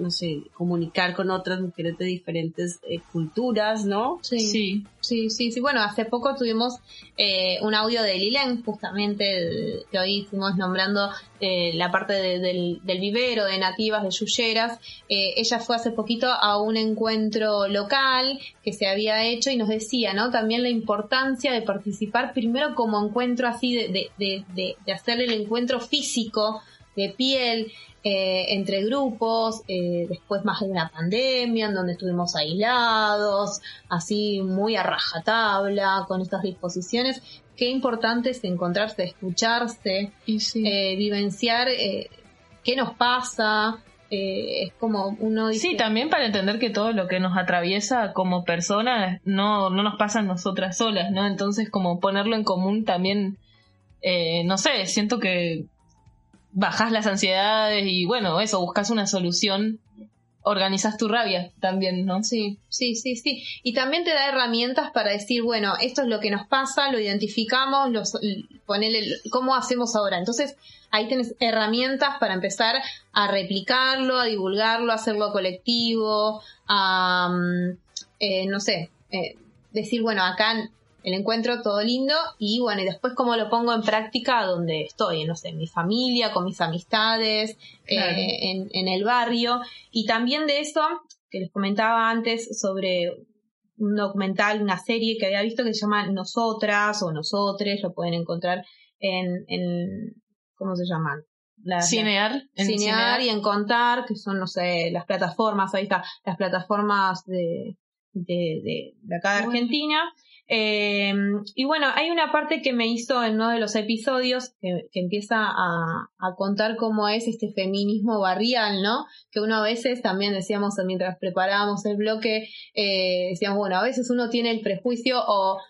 no sé, comunicar con otras mujeres de diferentes eh, culturas, ¿no? Sí. Sí. Sí, sí, sí. Bueno, hace poco tuvimos eh, un audio de Lilen, justamente, de- que hoy fuimos nombrando eh, la parte de- del, del vivero de nativas de Yuyeras. Eh, ella fue hace poquito a un encuentro local que se había hecho y nos decía, ¿no? También la importancia de participar primero como encuentro así, de, de, de, de, de hacer el encuentro físico de piel eh, entre grupos, eh, después más de una pandemia en donde estuvimos aislados, así muy a rajatabla con estas disposiciones. Qué importante es encontrarse, escucharse, sí. eh, vivenciar eh, qué nos pasa. eh, es como uno dice, Sí, también para entender que todo lo que nos atraviesa como personas no, no nos pasa a nosotras solas, ¿no? Entonces, como ponerlo en común también, eh, no sé, siento que bajas las ansiedades y bueno, eso, buscas una solución, organizas tu rabia también, ¿no? Sí, sí, sí, sí. Y también te da herramientas para decir, bueno, esto es lo que nos pasa, lo identificamos, los, ponele, ¿cómo hacemos ahora? Entonces, ahí tenés herramientas para empezar a replicarlo, a divulgarlo, a hacerlo colectivo, a, mm, eh, no sé, eh, decir, bueno, acá el encuentro todo lindo y bueno, y después cómo lo pongo en práctica donde estoy, no sé, en mi familia, con mis amistades, Claro. eh, en, en el barrio. Y también de eso, que les comentaba antes sobre un documental, una serie que había visto que se llama Nosotras o Nosotres, lo pueden encontrar en, en ¿cómo se llaman? Las- Cinear. en Cinear y en Contar, que son, no sé, las plataformas, ahí está, las plataformas de, de, de, de acá de Bueno. Eh, y bueno, hay una parte que me hizo en uno de los episodios que, que empieza a, a contar cómo es este feminismo barrial, ¿no? Que uno a veces también decíamos mientras preparábamos el bloque, eh, decíamos, bueno, a veces uno tiene el prejuicio o,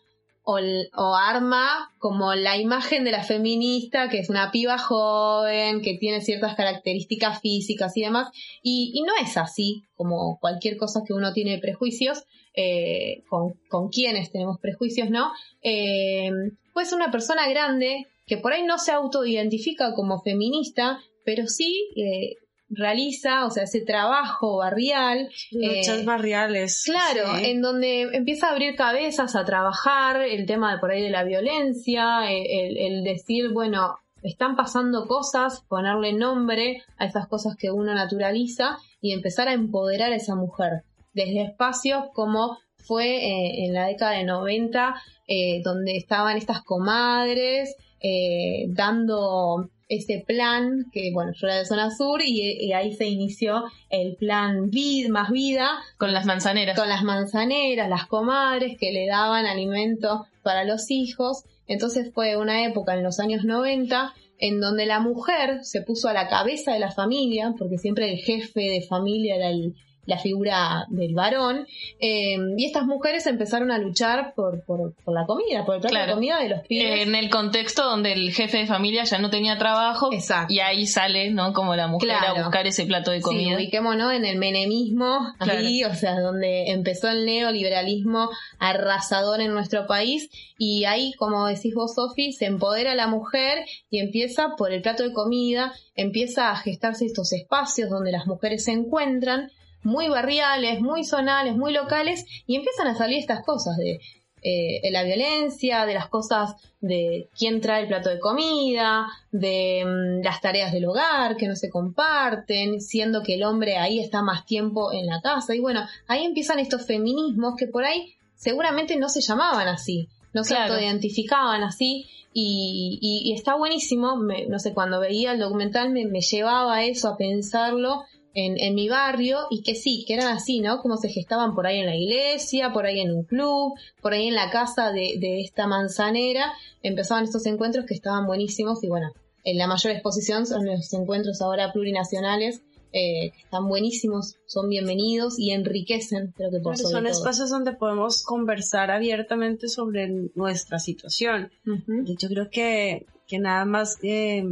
o, arma como la imagen de la feminista, que es una piba joven, que tiene ciertas características físicas y demás, y, y no es así, como cualquier cosa que uno tiene prejuicios, eh, con, con quienes tenemos prejuicios, ¿no? Eh, pues una persona grande que por ahí no se autoidentifica como feminista, pero sí eh, realiza, o sea, ese trabajo barrial, Luchas Eh, barriales. Claro, sí. en donde empieza a abrir cabezas, a trabajar el tema de por ahí de la violencia, eh, el, el decir, bueno, están pasando cosas, ponerle nombre a esas cosas que uno naturaliza y empezar a empoderar a esa mujer desde espacios como fue eh, en la década de 90, eh, donde estaban estas comadres eh, dando ese plan, que bueno, yo era de zona sur y, y ahí se inició el plan Vid, más vida, Con las manzaneras. con las manzaneras, las comadres que le daban alimento para los hijos. Entonces fue una época en los años 90 en donde la mujer se puso a la cabeza de la familia, porque siempre el jefe de familia era el- la figura del varón, eh, y estas mujeres empezaron a luchar por, por, por la comida, por el plato de Claro. comida de los pibes. En el contexto donde el jefe de familia ya no tenía trabajo Exacto. y ahí sale, ¿no? Como la mujer Claro. a buscar ese plato de Sí, comida. ubiquémonos en el menemismo, ahí, o sea, donde empezó el neoliberalismo arrasador en nuestro país y ahí, como decís vos, Sofi, se empodera la mujer y empieza por el plato de comida, empieza a gestarse estos espacios donde las mujeres se encuentran, muy barriales, muy zonales, muy locales, y empiezan a salir estas cosas de, eh, de la violencia, de las cosas de quién trae el plato de comida, de mm, las tareas del hogar que no se comparten, siendo que el hombre ahí está más tiempo en la casa. Y bueno, ahí empiezan estos feminismos que por ahí seguramente no se llamaban así, no se autoidentificaban así. Y, y- y está buenísimo, me- no sé, cuando veía el documental me, me llevaba a eso, a pensarlo en, en mi barrio y que sí, que eran así, ¿no? Como se gestaban por ahí en la iglesia, por ahí en un club, por ahí en la casa de, de esta manzanera, empezaban estos encuentros que estaban buenísimos y bueno, en la mayor exposición son los encuentros ahora plurinacionales, eh, que están buenísimos, son bienvenidos y enriquecen, creo que por sobre son todo. espacios donde podemos conversar abiertamente sobre nuestra situación. Ujú. Yo creo que, que nada más eh,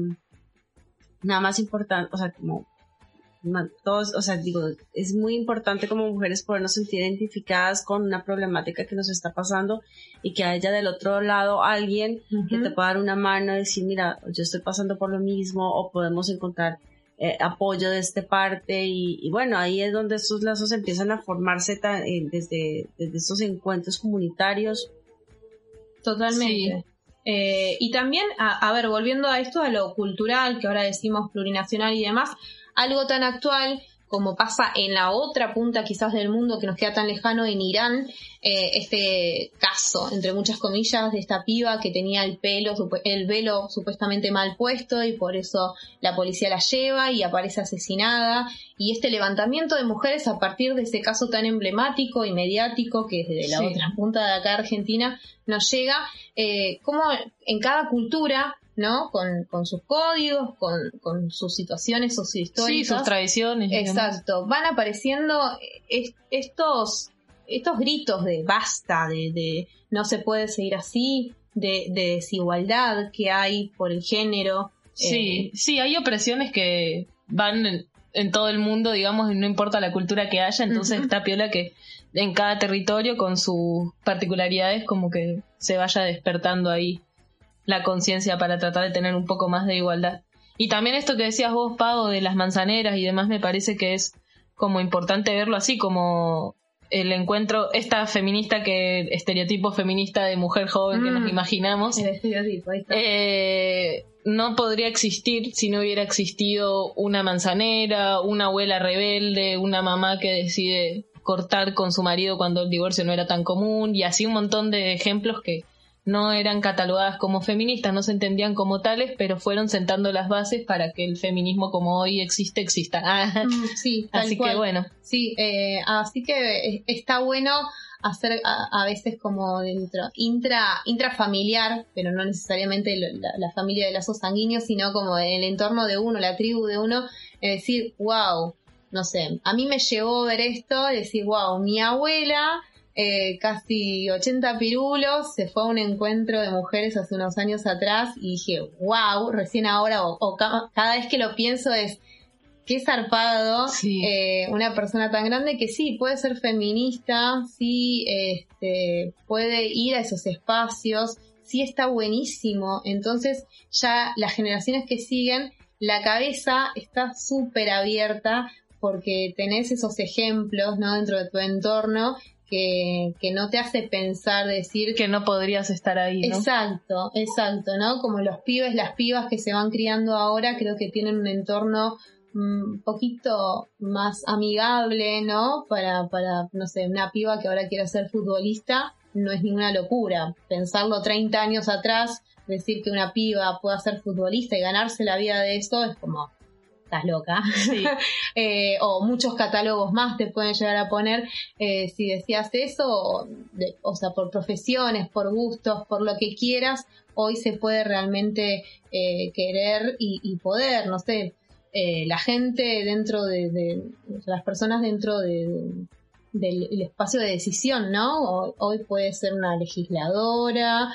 nada más importante, o sea, como todos, o sea, digo, es muy importante como mujeres podernos sentir identificadas con una problemática que nos está pasando y que haya del otro lado alguien que te pueda dar una mano y decir, mira, yo estoy pasando por lo mismo o podemos encontrar eh, apoyo de esta parte y, y bueno, ahí es donde estos lazos empiezan a formarse ta- eh, desde, desde estos encuentros comunitarios. Totalmente. Eh, y también, a, a ver, volviendo a esto, a lo cultural, que ahora decimos plurinacional y demás, algo tan actual como pasa en la otra punta quizás del mundo que nos queda tan lejano en Irán, eh, este caso, entre muchas comillas, de esta piba que tenía el pelo, el velo supuestamente mal puesto y por eso la policía la lleva y aparece asesinada. Y este levantamiento de mujeres a partir de ese caso tan emblemático y mediático que desde la Sí. otra punta de acá Argentina nos llega, eh, como en cada cultura, ¿no? Con, con sus códigos, con, con sus situaciones Sí, sociohistóricas. sus tradiciones. Exacto, van apareciendo es- estos, estos gritos de basta, de, de no se puede seguir así, de, de desigualdad que hay por el género. Sí, Eh, sí, hay opresiones que van en, en todo el mundo, digamos, y no importa la cultura que haya, entonces está piola que en cada territorio con sus particularidades como que se vaya despertando ahí la conciencia para tratar de tener un poco más de igualdad. Y también esto que decías vos, Pavo, de las manzaneras y demás, me parece que es como importante verlo así, como el encuentro, esta feminista que, estereotipo feminista de mujer joven que Mm. nos imaginamos, el estereotipo, ahí está. eh, no podría existir si no hubiera existido una manzanera, una abuela rebelde, una mamá que decide cortar con su marido cuando el divorcio no era tan común y así un montón de ejemplos que no eran catalogadas como feministas, no se entendían como tales, pero fueron sentando las bases para que el feminismo como hoy existe, exista. Ah, Mm, sí, así cual. que bueno, Sí, eh, así que eh, está bueno hacer a, a veces como dentro, intra, intrafamiliar, pero no necesariamente lo- la, la familia de lazos sanguíneos, sino como el entorno de uno, la tribu de uno, es decir, wow, no sé, a mí me llevó ver esto, decir, wow, mi abuela, eh, casi 80 pirulos, se fue a un encuentro de mujeres hace unos años atrás y dije, wow, recién ahora, o, o ca- cada vez que lo pienso es, qué zarpado, Sí. eh, una persona tan grande que sí, puede ser feminista, sí, este, puede ir a esos espacios, sí está buenísimo. Entonces ya las generaciones que siguen, la cabeza está súper abierta porque tenés esos ejemplos, ¿no? Dentro de tu entorno que, que no te hace pensar, decir que no podrías estar ahí, ¿no? Exacto, exacto, ¿no? Como los pibes, las pibas que se van criando ahora, creo que tienen un entorno un poquito más amigable, ¿no? Para, para, no sé, una piba que ahora quiere ser futbolista, no es ninguna locura. Pensarlo 30 años atrás, decir que una piba pueda ser futbolista y ganarse la vida de eso, es como, estás loca. Sí. Eh, o muchos catálogos más te pueden llegar a poner eh, si decías eso, o, de- o sea, por profesiones, por gustos, por lo que quieras, hoy se puede realmente eh, querer y, y poder, no sé, eh, la gente dentro de, de- las personas dentro de, del el espacio de decisión, ¿no? Hoy, hoy puede ser una legisladora,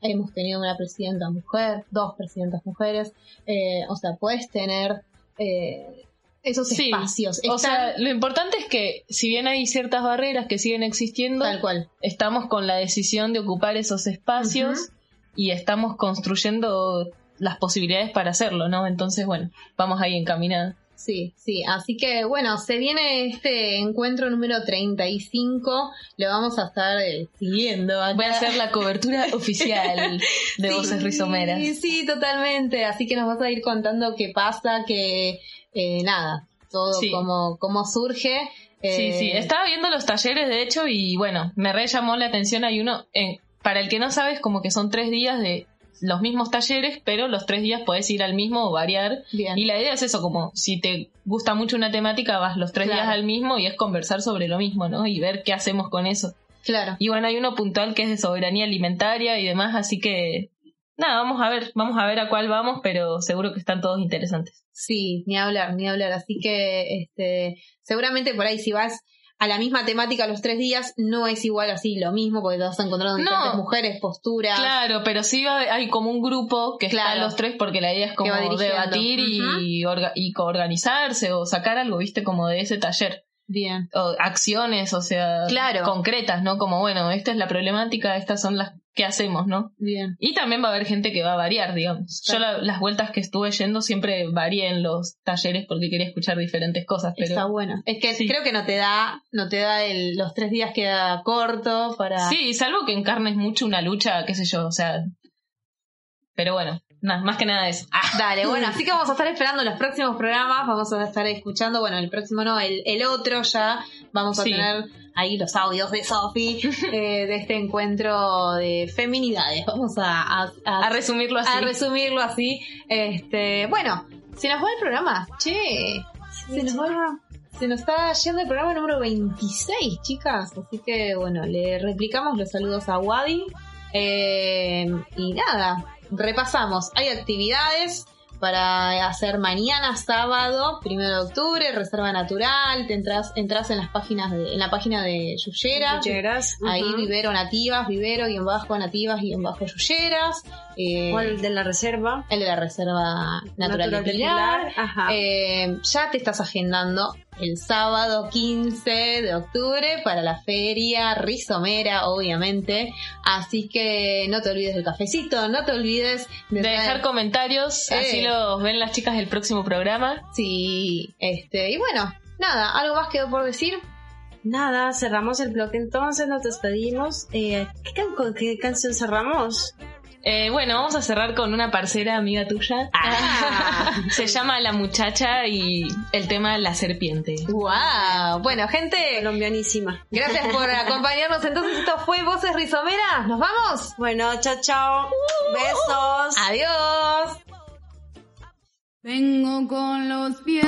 hemos tenido una presidenta mujer, dos presidentas mujeres, eh, o sea, puedes tener eh, esos Sí, espacios. O sea, lo importante es que si bien hay ciertas barreras que siguen existiendo, tal cual. estamos con la decisión de ocupar esos espacios y estamos construyendo las posibilidades para hacerlo, ¿no? Entonces, bueno, vamos ahí encaminados. Sí, sí. Así que bueno, se viene este encuentro número 35. Lo vamos a estar eh, siguiendo. acá. Voy a hacer la cobertura oficial de Sí, Voces Rizomeras. Sí, totalmente. Así que nos vas a ir contando qué pasa, que eh, nada, todo Sí. como, como surge. Sí, Eh, sí. Estaba viendo los talleres, de hecho, y bueno, me re llamó la atención. Hay uno, en, para el que no sabes, como que son tres días de los mismos talleres, pero los tres días puedes ir al mismo o variar. Bien. Y la idea es eso, como si te gusta mucho una temática, vas los tres Claro. días al mismo y es conversar sobre lo mismo, ¿no? Y ver qué hacemos con eso. Claro. Y bueno, hay uno puntual que es de soberanía alimentaria y demás, así que nada, vamos a ver, vamos a ver a cuál vamos, pero seguro que están todos interesantes. Sí, ni hablar, ni hablar. Así que este, seguramente por ahí si vas a la misma temática los tres días, no es igual así lo mismo, porque te vas encontrando No. diferentes mujeres, posturas. Claro, pero sí va- hay como un grupo que Claro. están los tres porque la idea es como debatir y, orga- y coorganizarse o sacar algo, viste, como de ese taller. Bien. O acciones, o sea, Claro. concretas, ¿no? Como, bueno, esta es la problemática, estas son las qué hacemos, ¿no? Bien. Y también va a haber gente que va a variar, digamos. Yo la- las vueltas que estuve yendo siempre varié en los talleres porque quería escuchar diferentes cosas, pero Está bueno. Es que Sí. creo que no te da, no te da el, los tres días queda corto para. sí, salvo que encarnes mucho una lucha, qué sé yo, o sea, pero bueno, nada, más que nada eso. Ah, Dale, bueno, así que vamos a estar esperando los próximos programas, vamos a estar escuchando, bueno, el próximo no, el, el otro ya, vamos a Sí. tener ahí los audios de Sofi eh, de este encuentro de feminidades, vamos a, a, a- a resumirlo así. a resumirlo así. Este, bueno, se nos va el programa, che, se nos va. Se nos está yendo el programa número 26, chicas. Así que, bueno, le replicamos los saludos a Wadi. Eh, y nada, repasamos. Hay actividades para hacer mañana sábado, primero de octubre, reserva natural, te entras, entras en las páginas de, en la página de Yuyeras, Lleras, ahí ujú. vivero nativas, vivero guion bajo nativas guion bajo Yuyeras, eh, O el de la reserva. el de la reserva natural, de de Pilar. Ajá. Eh, ya te estás agendando el sábado 15 de octubre para la feria rizomera, obviamente. Así que no te olvides del cafecito, no te olvides de, de dejar comentarios, Eh. así los ven las chicas del próximo programa. Sí, este, y bueno, nada, ¿algo más quedó por decir? Nada, cerramos el bloque entonces, nos despedimos. Eh, ¿qué, can- qué canción cerramos? Eh, bueno, vamos a cerrar con una parcera amiga tuya. Ah. Se llama La Muchacha y el tema La Serpiente. ¡Wow! Bueno, gente, Colombianísima. gracias por acompañarnos. Entonces, esto fue Voces Rizomeras. ¿Nos vamos? Bueno, chao, chao. Besos. Adiós. Vengo con los pies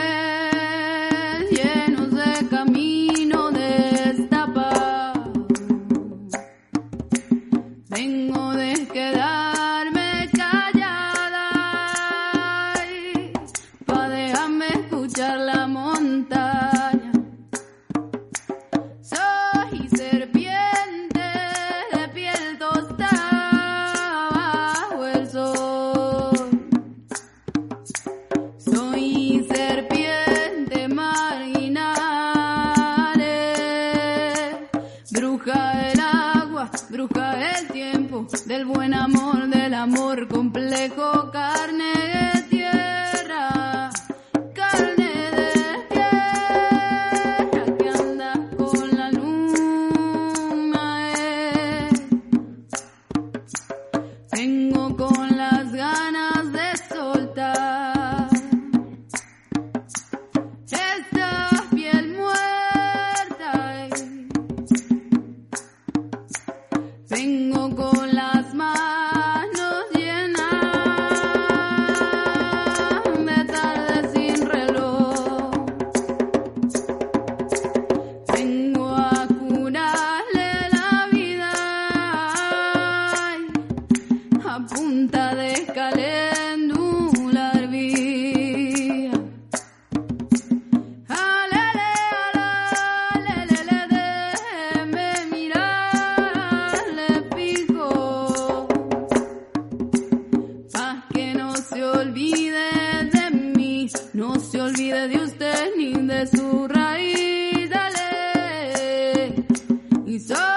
Y soy